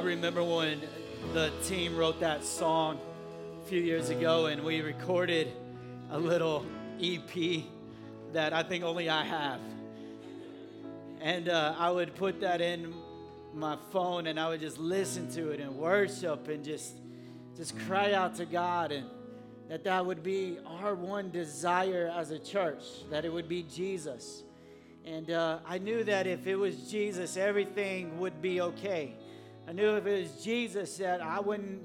I remember when the team wrote that song a few years ago and we recorded a little EP that I think only I have. And uh, I would put that in my phone and I would just listen to it and worship and just just cry out to God and that that would be our one desire as a church that it would be Jesus. And uh, I knew that if it was Jesus, everything would be okay. I knew if it was Jesus that I wouldn't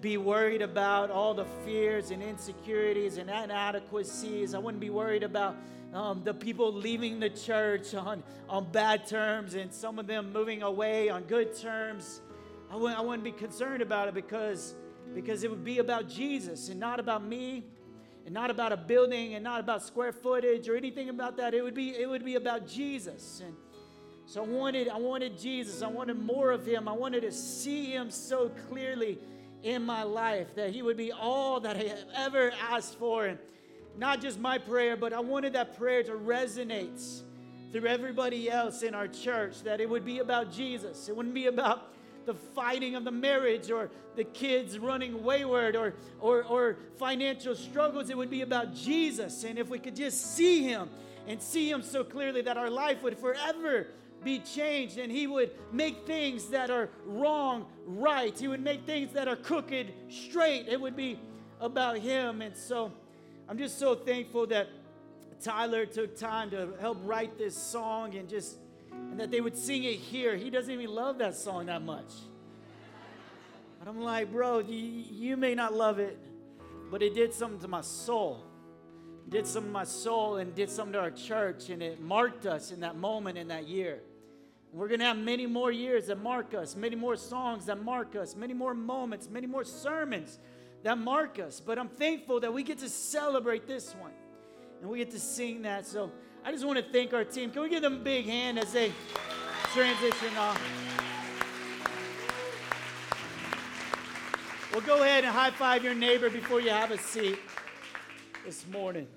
be worried about all the fears and insecurities and inadequacies. I wouldn't be worried about um, the people leaving the church on, on bad terms and some of them moving away on good terms. I wouldn't, I wouldn't be concerned about it because, because it would be about Jesus and not about me and not about a building and not about square footage or anything about that. It would be, it would be about Jesus. And, so I wanted, I wanted Jesus. I wanted more of him. I wanted to see him so clearly in my life that he would be all that I have ever asked for. And not just my prayer, but I wanted that prayer to resonate through everybody else in our church, that it would be about Jesus. It wouldn't be about the fighting of the marriage or the kids running wayward or, or, or financial struggles. It would be about Jesus. And if we could just see him and see him so clearly that our life would forever be changed and he would make things that are wrong right. He would make things that are crooked straight. It would be about him. And so I'm just so thankful that Tyler took time to help write this song and just and that they would sing it here. He doesn't even love that song that much. But I'm like, bro, you, you may not love it, but it did something to my soul did something to my soul and did something to our church, and it marked us in that moment in that year. We're going to have many more years that mark us, many more songs that mark us, many more moments, many more sermons that mark us. But I'm thankful that we get to celebrate this one and we get to sing that. So I just want to thank our team. Can we give them a big hand as they transition off? Well, go ahead and high five your neighbor before you have a seat this morning.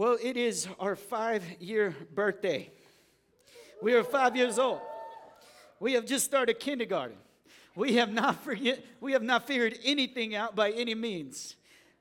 Well, it is our five year birthday. We are five years old. We have just started kindergarten. We have not forget, we have not figured anything out by any means.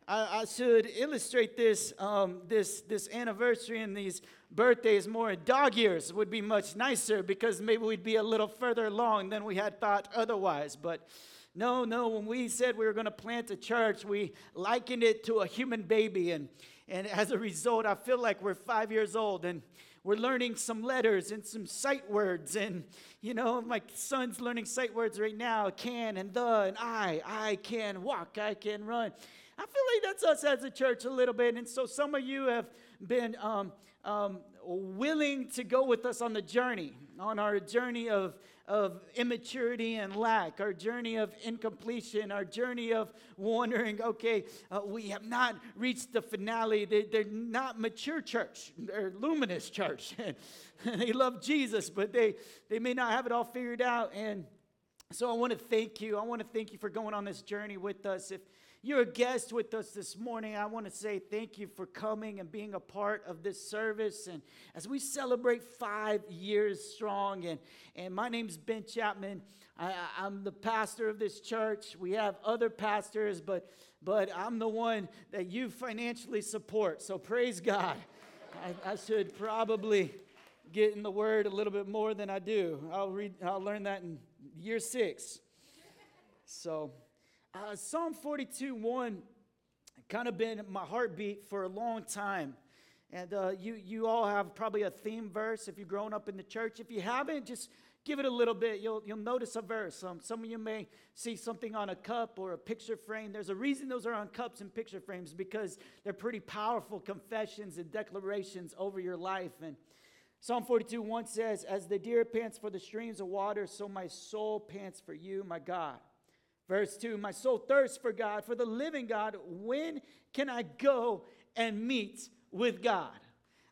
I, I should illustrate this, um, this, this anniversary and these birthdays more dog years would be much nicer because maybe we'd be a little further along than we had thought otherwise. But no, no, when we said we were going to plant a church, we likened it to a human baby. And and as a result, I feel like we're five years old and we're learning some letters and some sight words. And, you know, my son's learning sight words right now can and the and I. I can walk, I can run. I feel like that's us as a church a little bit. And so some of you have been um, um, willing to go with us on the journey, on our journey of of immaturity and lack, our journey of incompletion, our journey of wondering, okay, uh, we have not reached the finale. They, they're not mature church, they're luminous church. they love Jesus, but they, they may not have it all figured out. And so I want to thank you. I want to thank you for going on this journey with us. If you're a guest with us this morning. I want to say thank you for coming and being a part of this service. And as we celebrate five years strong, and, and my name's Ben Chapman. I, I'm the pastor of this church. We have other pastors, but, but I'm the one that you financially support. So praise God. I, I should probably get in the word a little bit more than I do. I'll read, I'll learn that in year six. So, uh, Psalm 42 1 kind of been my heartbeat for a long time. And uh, you, you all have probably a theme verse if you've grown up in the church. If you haven't, just give it a little bit. You'll, you'll notice a verse. Um, some of you may see something on a cup or a picture frame. There's a reason those are on cups and picture frames because they're pretty powerful confessions and declarations over your life. And Psalm 42 1 says, As the deer pants for the streams of water, so my soul pants for you, my God. Verse 2 My soul thirsts for God, for the living God. When can I go and meet with God?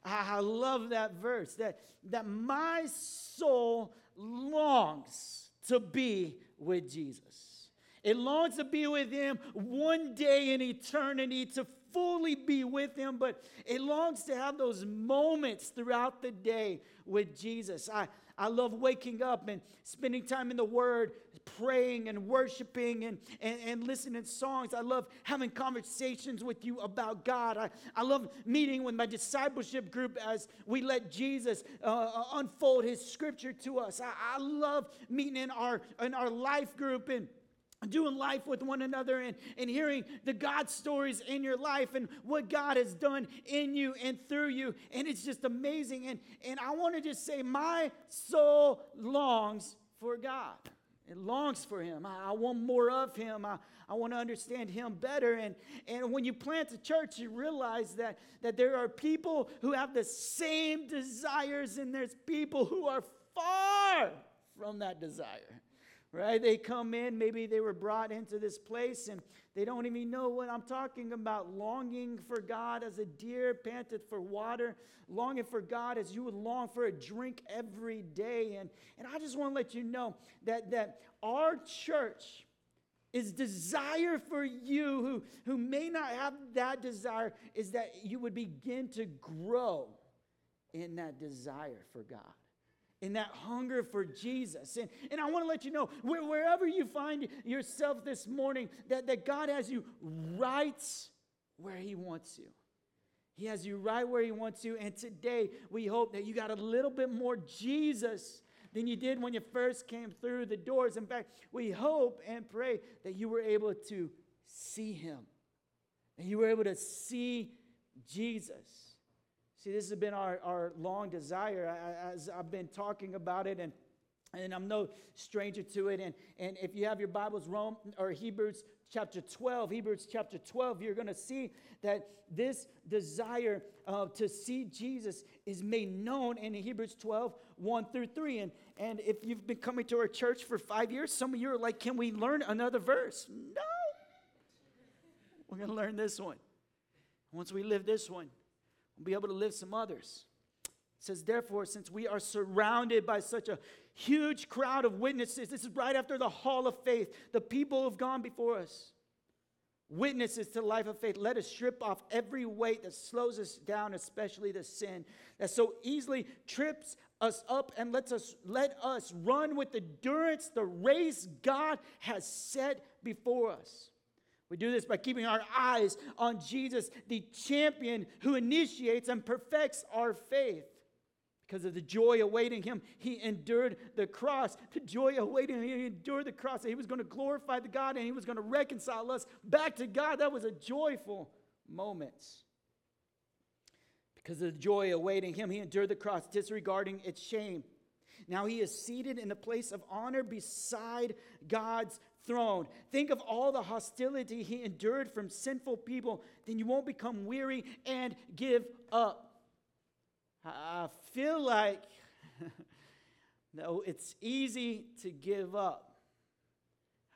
I love that verse that, that my soul longs to be with Jesus. It longs to be with Him one day in eternity, to fully be with Him, but it longs to have those moments throughout the day with Jesus. I, I love waking up and spending time in the Word, praying and worshiping and, and, and listening to songs. I love having conversations with you about God. I, I love meeting with my discipleship group as we let Jesus uh, uh unfold His scripture to us. I, I love meeting in our, in our life group and doing life with one another and, and hearing the God stories in your life and what God has done in you and through you. And it's just amazing. And, and I want to just say, my soul longs for God. It longs for him. I, I want more of him. I, I want to understand him better. And, and when you plant a church, you realize that, that there are people who have the same desires, and there's people who are far from that desire right? They come in, maybe they were brought into this place and they don't even know what I'm talking about. Longing for God as a deer panted for water, longing for God as you would long for a drink every day. And, and I just want to let you know that, that our church is desire for you who, who may not have that desire is that you would begin to grow in that desire for God in that hunger for Jesus. And, and I want to let you know where, wherever you find yourself this morning, that, that God has you right where He wants you. He has you right where He wants you. And today, we hope that you got a little bit more Jesus than you did when you first came through the doors. In fact, we hope and pray that you were able to see Him, and you were able to see Jesus. See, this has been our, our long desire as I've been talking about it, and, and I'm no stranger to it. And, and if you have your Bibles, Rome or Hebrews chapter 12, Hebrews chapter 12, you're going to see that this desire uh, to see Jesus is made known in Hebrews 12, 1 through 3. And, and if you've been coming to our church for five years, some of you are like, can we learn another verse? No. We're going to learn this one. Once we live this one, We'll be able to live some others. It says, therefore, since we are surrounded by such a huge crowd of witnesses, this is right after the hall of faith, the people who have gone before us, witnesses to the life of faith, let us strip off every weight that slows us down, especially the sin that so easily trips us up and lets us let us run with endurance the race God has set before us. We do this by keeping our eyes on Jesus, the champion who initiates and perfects our faith. Because of the joy awaiting him, he endured the cross. The joy awaiting him, he endured the cross. He was going to glorify the God and he was going to reconcile us back to God. That was a joyful moment. Because of the joy awaiting him, he endured the cross, disregarding its shame. Now he is seated in the place of honor beside God's throne. Think of all the hostility he endured from sinful people, then you won't become weary and give up. I feel like no, it's easy to give up.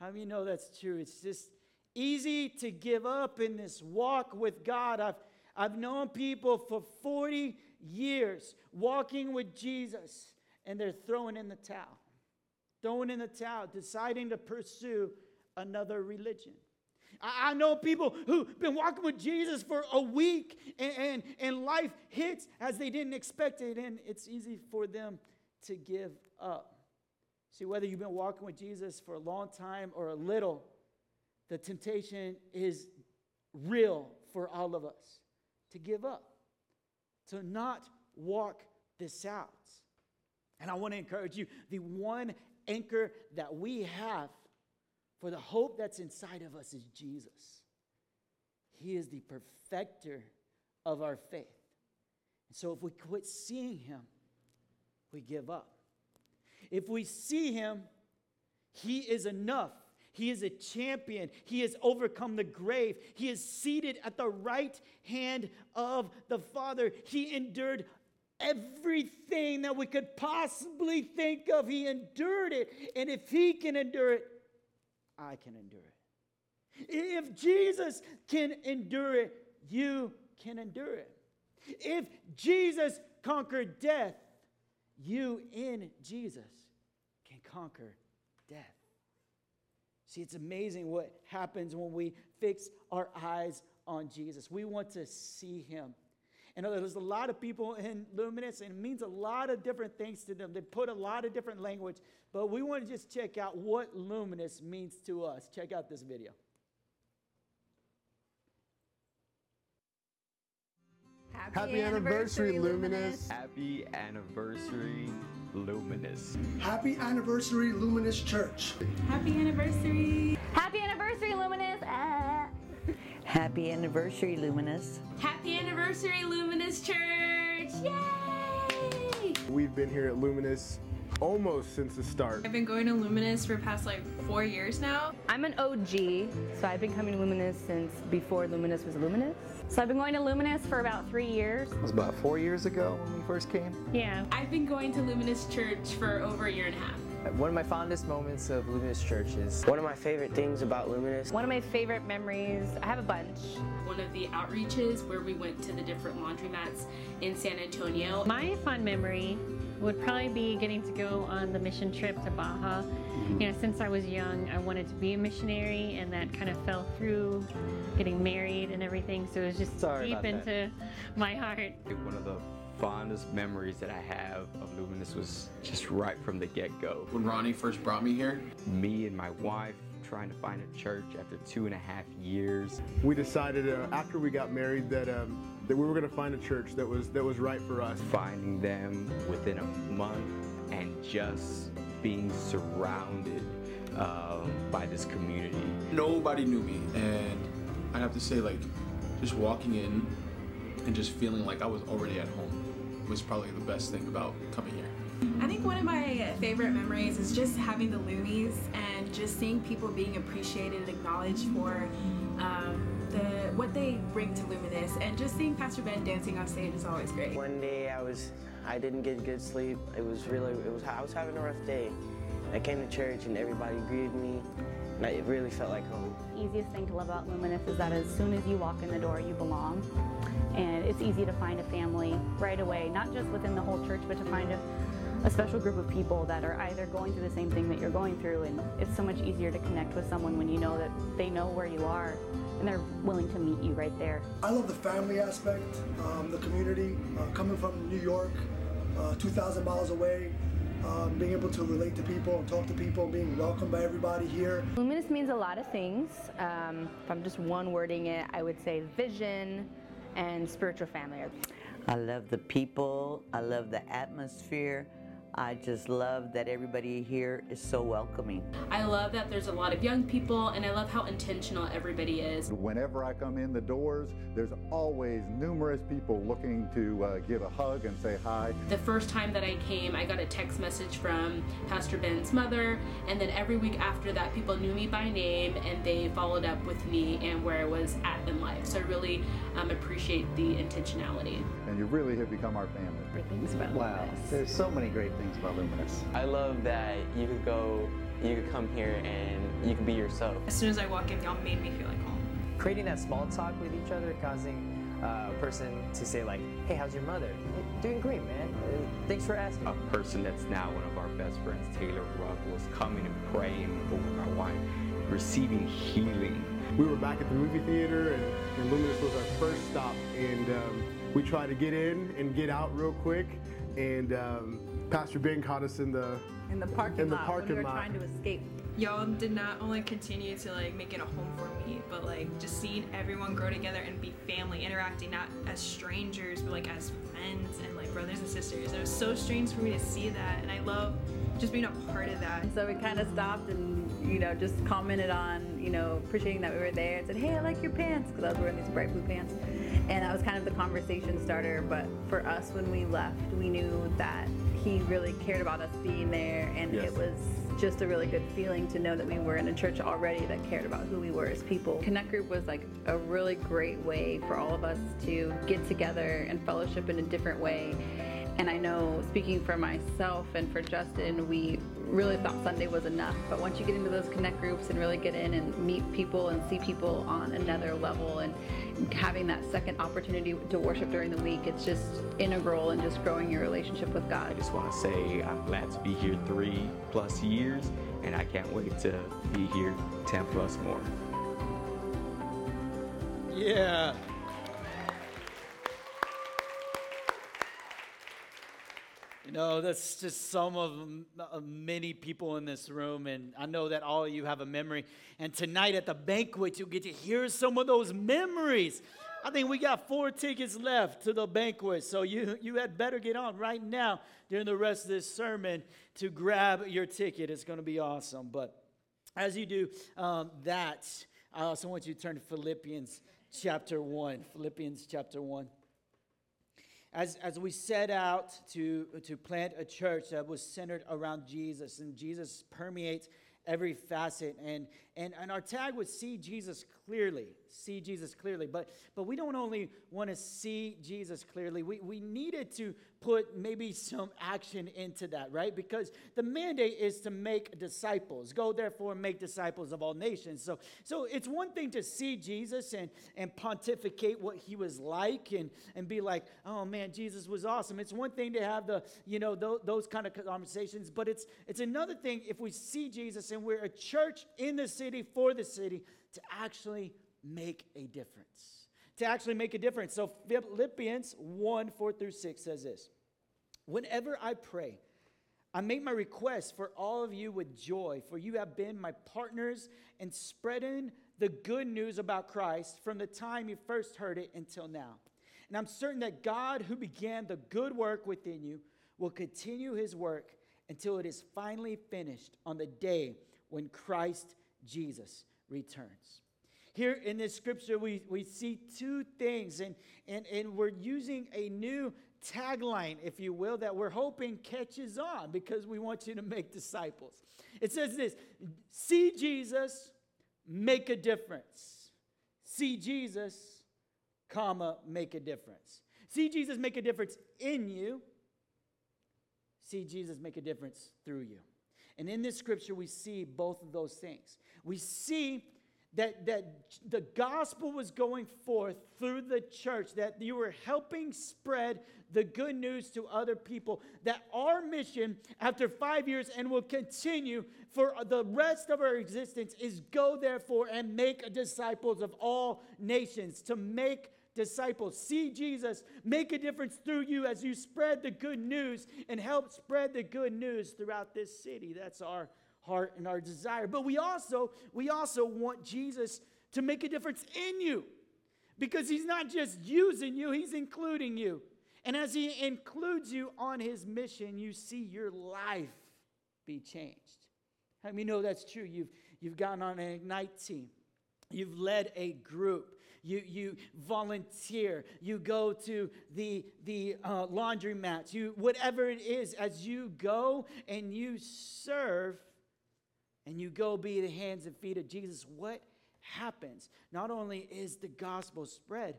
How do you know that's true? It's just easy to give up in this walk with God. I've, I've known people for 40 years walking with Jesus, and they're throwing in the towel throwing in the towel, deciding to pursue another religion. I, know people who've been walking with Jesus for a week and, and, and life hits as they didn't expect it, and it's easy for them to give up. See, whether you've been walking with Jesus for a long time or a little, the temptation is real for all of us to give up, to not walk this out. And I want to encourage you the one anchor that we have for the hope that's inside of us is Jesus. He is the perfecter of our faith. And so if we quit seeing him, we give up. If we see him, he is enough. He is a champion. He has overcome the grave. He is seated at the right hand of the Father. He endured everything that we could possibly think of. He endured it. And if He can endure it, I can endure it. If Jesus can endure it, you can endure it. If Jesus conquered death, you in Jesus can conquer death. See, it's amazing what happens when we fix our eyes on Jesus. We want to see him. And there's a lot of people in Luminous, and it means a lot of different things to them. They put a lot of different language, but we want to just check out what Luminous means to us. Check out this video. Happy, Happy anniversary, anniversary, Luminous. Happy anniversary, Luminous. Happy anniversary, Luminous Church. Happy anniversary. Happy anniversary, Luminous. Ah. Happy anniversary, Luminous. Happy anniversary, Luminous Church. Yay! We've been here at Luminous almost since the start. I've been going to Luminous for past like four years now. I'm an OG, so I've been coming to Luminous since before Luminous was Luminous. So I've been going to Luminous for about three years. It was about four years ago when we first came. Yeah. I've been going to Luminous Church for over a year and a half. One of my fondest moments of Luminous Church is one of my favorite things about Luminous. One of my favorite memories, I have a bunch. One of the outreaches where we went to the different laundromats in San Antonio. My fond memory would probably be getting to go on the mission trip to Baja. Mm-hmm. You know, since I was young, I wanted to be a missionary, and that kind of fell through getting married and everything. So it was just Sorry deep into that. my heart. One of the fondest memories that I have of Luminous was just right from the get-go. When Ronnie first brought me here, me and my wife trying to find a church after two and a half years. We decided uh, after we got married that um, that we were going to find a church that was that was right for us. Finding them within a month and just being surrounded um, by this community. Nobody knew me, and I have to say, like, just walking in and just feeling like I was already at home was probably the best thing about coming here. I think one of my favorite memories is just having the Loomies and just seeing people being appreciated and acknowledged for um, the what they bring to Luminous, and just seeing Pastor Ben dancing on stage is always great. One day I was, I didn't get good sleep. It was really, it was, I was having a rough day. I came to church and everybody greeted me, and it really felt like home. Easiest thing to love about Luminous is that as soon as you walk in the door, you belong, and it's easy to find a family right away, not just within the whole church, but to find a a special group of people that are either going through the same thing that you're going through and it's so much easier to connect with someone when you know that they know where you are and they're willing to meet you right there. I love the family aspect, um, the community, uh, coming from New York, uh, 2,000 miles away, um, being able to relate to people and talk to people, being welcomed by everybody here. Luminous means a lot of things. Um, if I'm just one wording it, I would say vision and spiritual family. I love the people, I love the atmosphere. I just love that everybody here is so welcoming. I love that there's a lot of young people and I love how intentional everybody is. Whenever I come in the doors, there's always numerous people looking to uh, give a hug and say hi. The first time that I came, I got a text message from Pastor Ben's mother, and then every week after that, people knew me by name and they followed up with me and where I was at in life. So I really um, appreciate the intentionality. And you really have become our family. Things wow, there's so many great things about Luminous. I love that you could go, you could come here and you can be yourself. As soon as I walk in, y'all made me feel like home. Creating that small talk with each other, causing uh, a person to say like, hey, how's your mother? Doing great, man. Uh, thanks for asking. A person that's now one of our best friends, Taylor Ruck, was coming and praying over my wife, receiving healing. We were back at the movie theater, and, and Luminous was our first stop, and um, we tried to get in and get out real quick, and um, Pastor Ben caught us in the in the parking in the lot parking when we were lot. trying to escape. Y'all did not only continue to like make it a home for me, but like just seeing everyone grow together and be family, interacting not as strangers, but like as friends and like brothers and sisters. It was so strange for me to see that, and I love just being a part of that. And so we kind of stopped and you know just commented on you know appreciating that we were there and said, hey, I like your pants because I was wearing these bright blue pants, and that was kind of the conversation starter. But for us, when we left, we knew that he really cared about us being there, and Yes. it was just a really good feeling to know that we were in a church already that cared about who we were as people. Connect Group was like a really great way for all of us to get together and fellowship in a different way. And I know, speaking for myself and for Justin, we really thought Sunday was enough. But once you get into those connect groups and really get in and meet people and see people on another level and having that second opportunity to worship during the week, it's just integral in just growing your relationship with God. I just want to say I'm glad to be here three plus years, and I can't wait to be here 10 plus more. Yeah. Know, that's just some of of many people in this room, and I know that all of you have a memory. And tonight at the banquet, you'll get to hear some of those memories. I think we got four tickets left to the banquet, so you you had better get on right now during the rest of this sermon to grab your ticket. It's going to be awesome. But as you do um, that, I also want you to turn to Philippians chapter 1. Philippians chapter 1. As, as we set out to, to plant a church that was centered around Jesus, and Jesus permeates every facet, and, and, and our tag was see Jesus clearly. See Jesus clearly. But, but we don't only want to see Jesus clearly, we, we needed to put maybe some action into that, right? Because the mandate is to make disciples. Go therefore make disciples of all nations. So, so it's one thing to see Jesus and, and pontificate what he was like and, and be like, oh man, Jesus was awesome. It's one thing to have the, you know, those, those kind of conversations, but it's it's another thing if we see Jesus and we're a church in the city for the city to actually make a difference to actually make a difference. So Philippians 1 4 through 6 says this Whenever I pray, I make my request for all of you with joy, for you have been my partners in spreading the good news about Christ from the time you first heard it until now. And I'm certain that God, who began the good work within you, will continue his work until it is finally finished on the day when Christ Jesus returns. Here in this scripture, we, we see two things, and, and, and we're using a new tagline, if you will, that we're hoping catches on because we want you to make disciples. It says this see Jesus, make a difference. See Jesus, comma, make a difference. See Jesus make a difference in you. See Jesus make a difference through you. And in this scripture, we see both of those things. We see that, that the gospel was going forth through the church, that you were helping spread the good news to other people, that our mission after five years and will continue for the rest of our existence is go therefore and make disciples of all nations, to make disciples. See Jesus make a difference through you as you spread the good news and help spread the good news throughout this city. That's our heart and our desire. But we also we also want Jesus to make a difference in you. Because he's not just using you, he's including you. And as he includes you on his mission, you see your life be changed. How many know that's true? You've you've gotten on an Ignite team. You've led a group. You, you volunteer. You go to the, the uh, laundromats. You, whatever it is, as you go and you serve and you go be the hands and feet of Jesus, what happens? Not only is the gospel spread,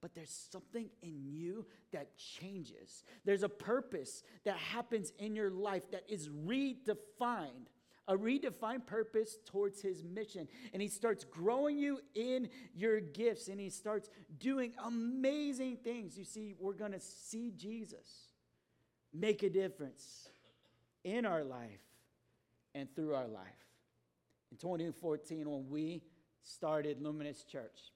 but there's something in you that changes. There's a purpose that happens in your life that is redefined a redefined purpose towards his mission. And he starts growing you in your gifts and he starts doing amazing things. You see, we're going to see Jesus make a difference in our life and through our life. In 2014, when we started Luminous Church,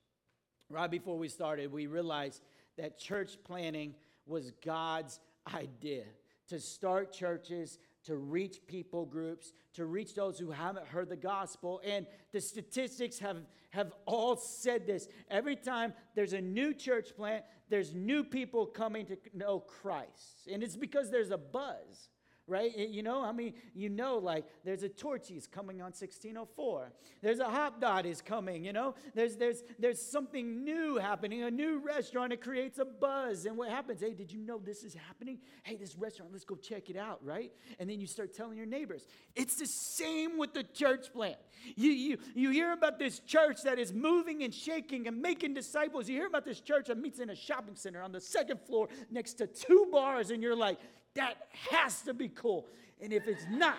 right before we started, we realized that church planning was God's idea to start churches to reach people groups, to reach those who haven't heard the gospel. And the statistics have, have all said this. Every time there's a new church plant, there's new people coming to know Christ. And it's because there's a buzz. Right? You know, I mean, you know, like there's a Torchy's coming on 1604. There's a Hopdoddy's coming, you know? There's, there's, there's something new happening, a new restaurant. It creates a buzz. And what happens? Hey, did you know this is happening? Hey, this restaurant, let's go check it out, right? And then you start telling your neighbors. It's the same with the church plant. You, you, you hear about this church that is moving and shaking and making disciples. You hear about this church that meets in a shopping center on the second floor next to two bars, and you're like, that has to be cool. And if it's not,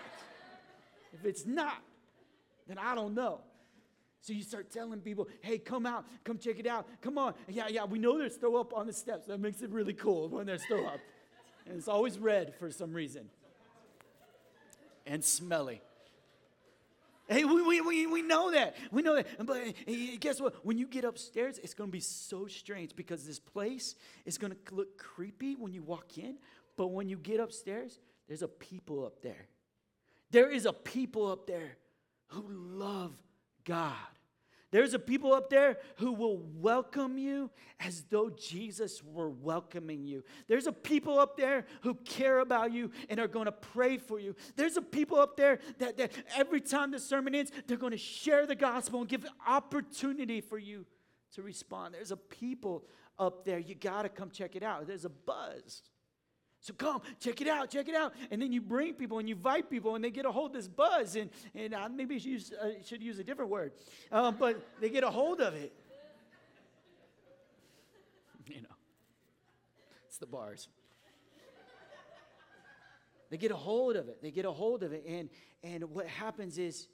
if it's not, then I don't know. So you start telling people, hey, come out, come check it out, come on. Yeah, yeah, we know there's throw up on the steps. That makes it really cool when there's throw up. And it's always red for some reason. And smelly. Hey, we, we, we, we know that. We know that. But eh, eh, guess what? When you get upstairs, it's going to be so strange because this place is going to look creepy when you walk in. But when you get upstairs, there's a people up there. There is a people up there who love God. There's a people up there who will welcome you as though Jesus were welcoming you. There's a people up there who care about you and are going to pray for you. There's a people up there that, that every time the sermon ends, they're going to share the gospel and give opportunity for you to respond. There's a people up there. You got to come check it out. There's a buzz. So come, check it out, check it out. And then you bring people and you invite people and they get a hold of this buzz. And, and uh, maybe I should use, uh, should use a different word, um, but they get a hold of it. You know, it's the bars. They get a hold of it. They get a hold of it. And, and what happens is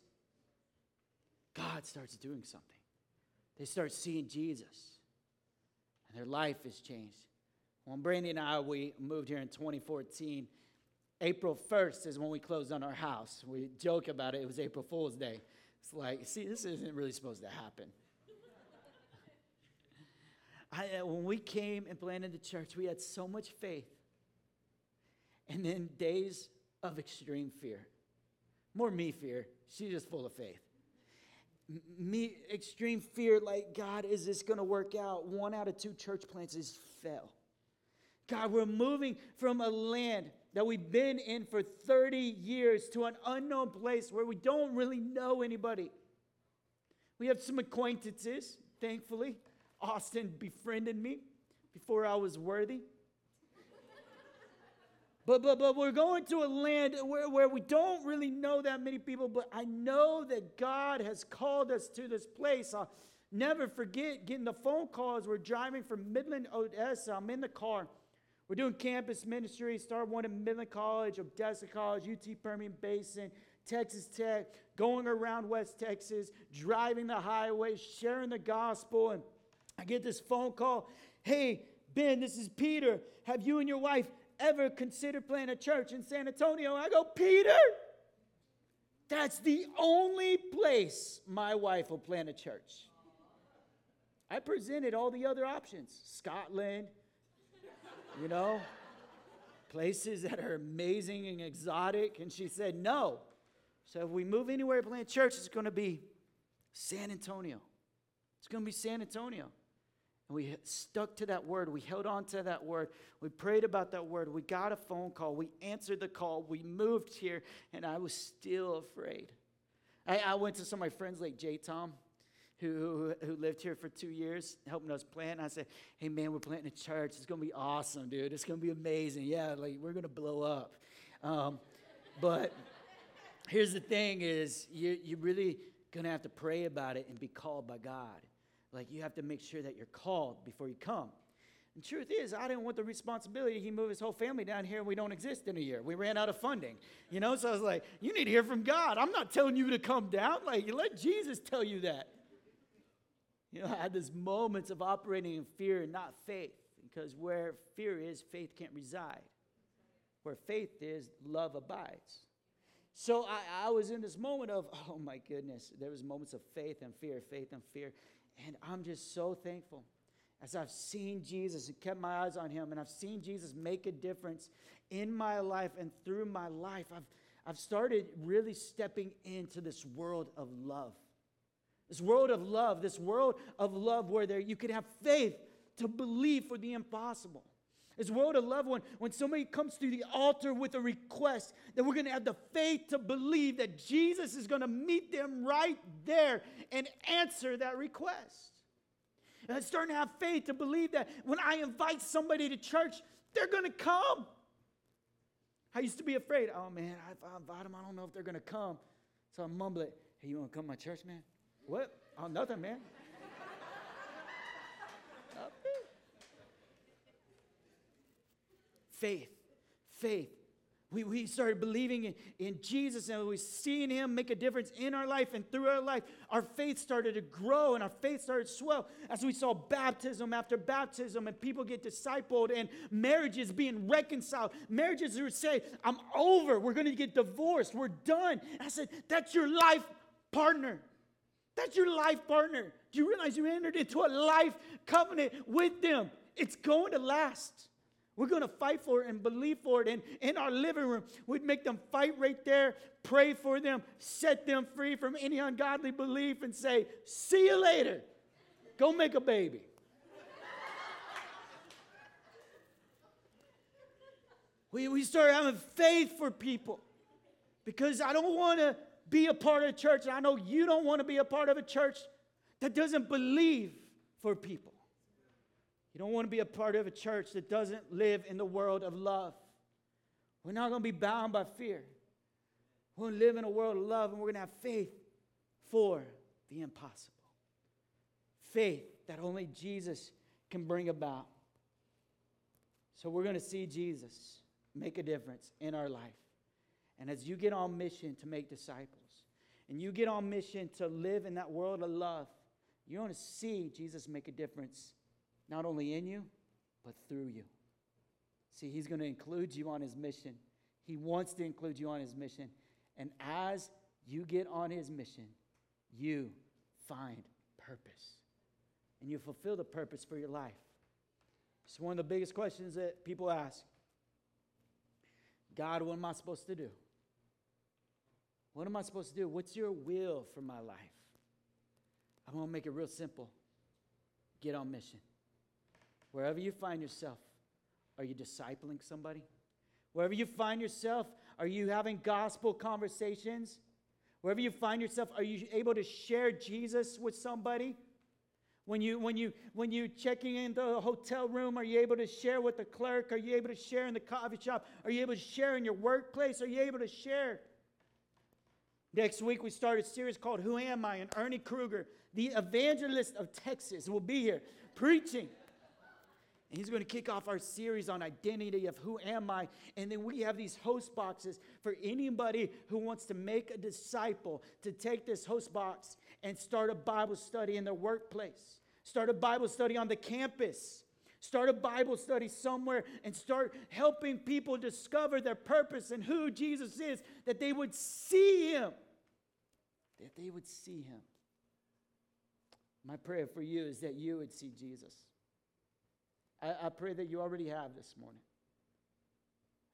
God starts doing something. They start seeing Jesus, and their life is changed. When Brandy and I, we moved here in 2014, April 1st is when we closed on our house. We joke about it, it was April Fool's Day. It's like, see, this isn't really supposed to happen. I, uh, when we came and planted the church, we had so much faith. And then days of extreme fear. More me fear. She's just full of faith. Me, extreme fear, like, God, is this going to work out? One out of two church plants is fell. God, we're moving from a land that we've been in for 30 years to an unknown place where we don't really know anybody. We have some acquaintances, thankfully. Austin befriended me before I was worthy. But, but, but we're going to a land where, where we don't really know that many people, but I know that God has called us to this place. I'll never forget getting the phone calls. we're driving from Midland, Odessa. I'm in the car. We're doing campus ministry, start one at Midland College, Odessa College, UT Permian Basin, Texas Tech, going around West Texas, driving the highway, sharing the gospel. And I get this phone call Hey, Ben, this is Peter. Have you and your wife ever considered planting a church in San Antonio? I go, Peter, that's the only place my wife will plant a church. I presented all the other options Scotland, you know, places that are amazing and exotic. And she said, no. So if we move anywhere to plant church, it's going to be San Antonio. It's going to be San Antonio. And we stuck to that word. We held on to that word. We prayed about that word. We got a phone call. We answered the call. We moved here, and I was still afraid. I, I went to some of my friends like J. Tom who, who, who lived here for two years, helping us plant. I said, hey, man, we're planting a church. It's going to be awesome, dude. It's going to be amazing. Yeah, like we're going to blow up. Um, but here's the thing is you, you're really going to have to pray about it and be called by God. Like you have to make sure that you're called before you come. And truth is, I didn't want the responsibility. He moved his whole family down here, and we don't exist in a year. We ran out of funding, you know. So I was like, "You need to hear from God. I'm not telling you to come down. Like, let Jesus tell you that." You know, I had these moments of operating in fear and not faith, because where fear is, faith can't reside. Where faith is, love abides. So I, I was in this moment of, oh my goodness, there was moments of faith and fear, faith and fear. And I'm just so thankful as I've seen Jesus and kept my eyes on him, and I've seen Jesus make a difference in my life and through my life. I've, I've started really stepping into this world of love. This world of love, this world of love where there you can have faith to believe for the impossible. This world of love, when, when somebody comes to the altar with a request, that we're going to have the faith to believe that Jesus is going to meet them right there and answer that request. And I'm starting to have faith to believe that when I invite somebody to church, they're going to come. I used to be afraid. Oh man, if I invite them, I don't know if they're going to come. So I mumble it. Hey, you want to come to my church, man? What? Oh, nothing, man. faith, faith. We, we started believing in, in Jesus and we seeing him make a difference in our life and through our life. Our faith started to grow and our faith started to swell as we saw baptism after baptism and people get discipled and marriages being reconciled. Marriages who say, I'm over, we're going to get divorced, we're done. And I said, That's your life partner. That's your life partner. Do you realize you entered into a life covenant with them? It's going to last. We're going to fight for it and believe for it. And in our living room, we'd make them fight right there, pray for them, set them free from any ungodly belief, and say, See you later. Go make a baby. we, we start having faith for people because I don't want to be a part of a church, and I know you don't want to be a part of a church that doesn't believe for people. You don't want to be a part of a church that doesn't live in the world of love. We're not going to be bound by fear. We're going to live in a world of love and we're going to have faith for the impossible. Faith that only Jesus can bring about. So we're going to see Jesus make a difference in our life. And as you get on mission to make disciples, and you get on mission to live in that world of love, you're going to see Jesus make a difference not only in you, but through you. See, He's going to include you on His mission. He wants to include you on His mission. And as you get on His mission, you find purpose. And you fulfill the purpose for your life. It's one of the biggest questions that people ask God, what am I supposed to do? What am I supposed to do? What's your will for my life? I'm going to make it real simple get on mission. Wherever you find yourself, are you discipling somebody? Wherever you find yourself, are you having gospel conversations? Wherever you find yourself, are you able to share Jesus with somebody? When you when you when you checking in the hotel room, are you able to share with the clerk? Are you able to share in the coffee shop? Are you able to share in your workplace? Are you able to share? Next week we start a series called Who Am I? And Ernie Kruger, the evangelist of Texas, will be here preaching. And he's going to kick off our series on identity of who am I. And then we have these host boxes for anybody who wants to make a disciple to take this host box and start a Bible study in their workplace, start a Bible study on the campus. Start a Bible study somewhere and start helping people discover their purpose and who Jesus is, that they would see Him. That they would see Him. My prayer for you is that you would see Jesus. I, I pray that you already have this morning.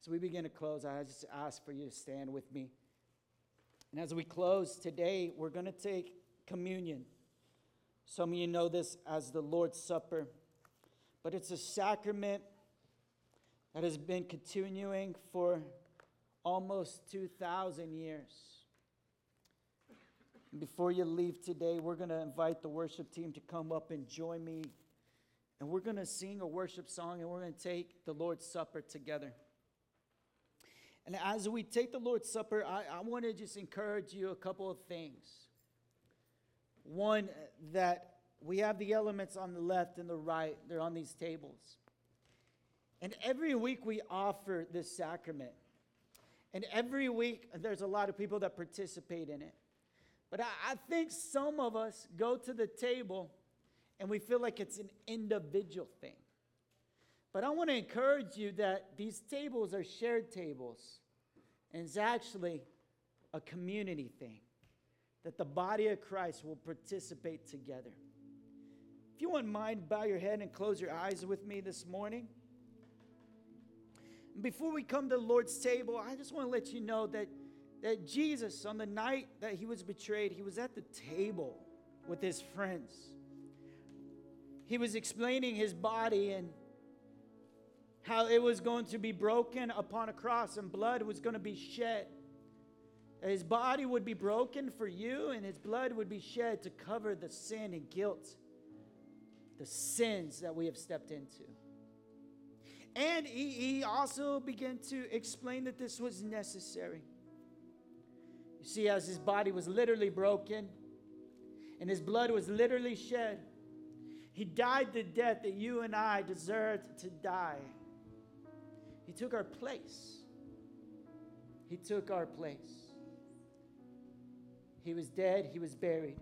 So we begin to close. I just ask for you to stand with me. And as we close today, we're going to take communion. Some of you know this as the Lord's Supper, but it's a sacrament that has been continuing for almost 2,000 years. Before you leave today, we're going to invite the worship team to come up and join me and we're going to sing a worship song and we're going to take the Lord's Supper together. And as we take the Lord's Supper, I, I want to just encourage you a couple of things. One, uh, that we have the elements on the left and the right, they're on these tables. And every week we offer this sacrament. And every week there's a lot of people that participate in it. But I, I think some of us go to the table and we feel like it's an individual thing. But I want to encourage you that these tables are shared tables, and it's actually a community thing that the body of Christ will participate together. If you wouldn't mind, bow your head and close your eyes with me this morning. Before we come to the Lord's table, I just want to let you know that, that Jesus, on the night that he was betrayed, he was at the table with his friends he was explaining his body and how it was going to be broken upon a cross and blood was going to be shed. His body would be broken for you, and his blood would be shed to cover the sin and guilt, the sins that we have stepped into. And he, also began to explain that this was necessary. You see, as his body was literally broken and his blood was literally shed, he died the death that you and I deserved to die. He took our place. He took our place. He was dead, he was buried.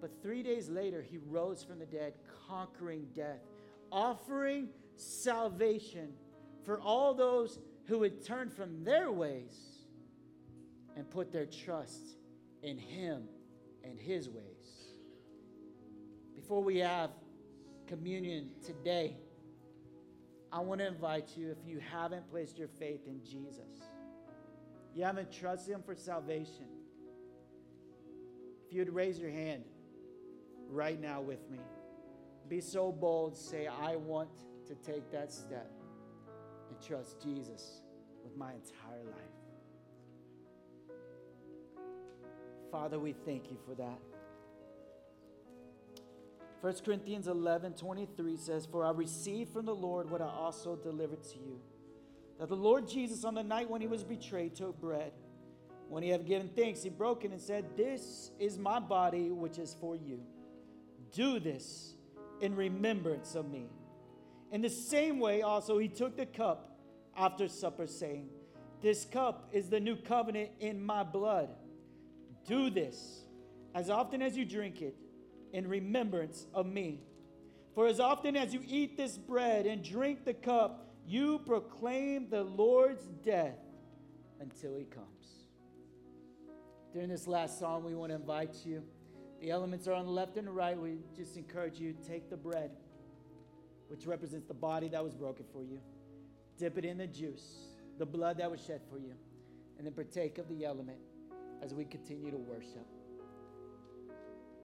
But three days later, he rose from the dead, conquering death, offering salvation for all those who would turn from their ways and put their trust in him and his ways. Before we have communion today, I want to invite you, if you haven't placed your faith in Jesus, you haven't trusted him for salvation, if you would raise your hand right now with me, be so bold, say, I want to take that step and trust Jesus with my entire life. Father, we thank you for that. 1 Corinthians 11 23 says, For I received from the Lord what I also delivered to you. That the Lord Jesus, on the night when he was betrayed, took bread. When he had given thanks, he broke it and said, This is my body, which is for you. Do this in remembrance of me. In the same way, also, he took the cup after supper, saying, This cup is the new covenant in my blood. Do this as often as you drink it in remembrance of me. For as often as you eat this bread and drink the cup, you proclaim the Lord's death until he comes. During this last song, we want to invite you. The elements are on the left and the right. We just encourage you to take the bread which represents the body that was broken for you. Dip it in the juice, the blood that was shed for you, and then partake of the element as we continue to worship.